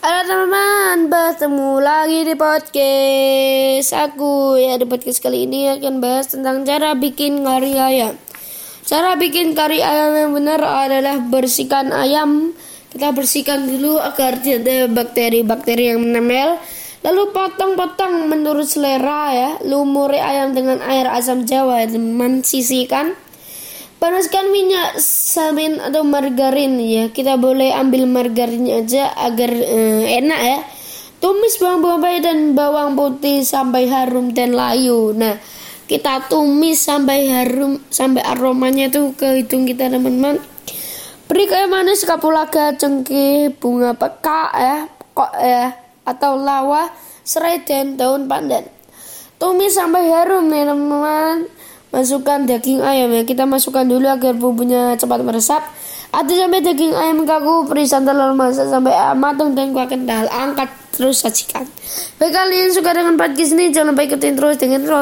Halo teman-teman, bertemu lagi di podcast aku ya di podcast kali ini akan bahas tentang cara bikin kari ayam. Cara bikin kari ayam yang benar adalah bersihkan ayam. Kita bersihkan dulu agar tidak ada bakteri-bakteri yang menempel. Lalu potong-potong menurut selera ya. Lumuri ayam dengan air asam jawa ya teman. Panaskan minyak samin atau margarin ya. Kita boleh ambil margarinnya aja agar eh, enak ya. Tumis bawang bombay dan bawang putih sampai harum dan layu. Nah, kita tumis sampai harum sampai aromanya tuh ke hidung kita teman-teman. Beri kayak manis kapulaga, cengkeh, bunga peka ya, kok ya atau lawa, serai dan daun pandan. Tumis sampai harum nih teman-teman masukkan daging ayam ya. Kita masukkan dulu agar bumbunya cepat meresap. Aduk sampai daging ayam kaku beri santan lalu masak sampai matang dan kuah kental angkat. Terus sajikan. Bagi kalian suka dengan podcast ini jangan lupa ikutin terus dengan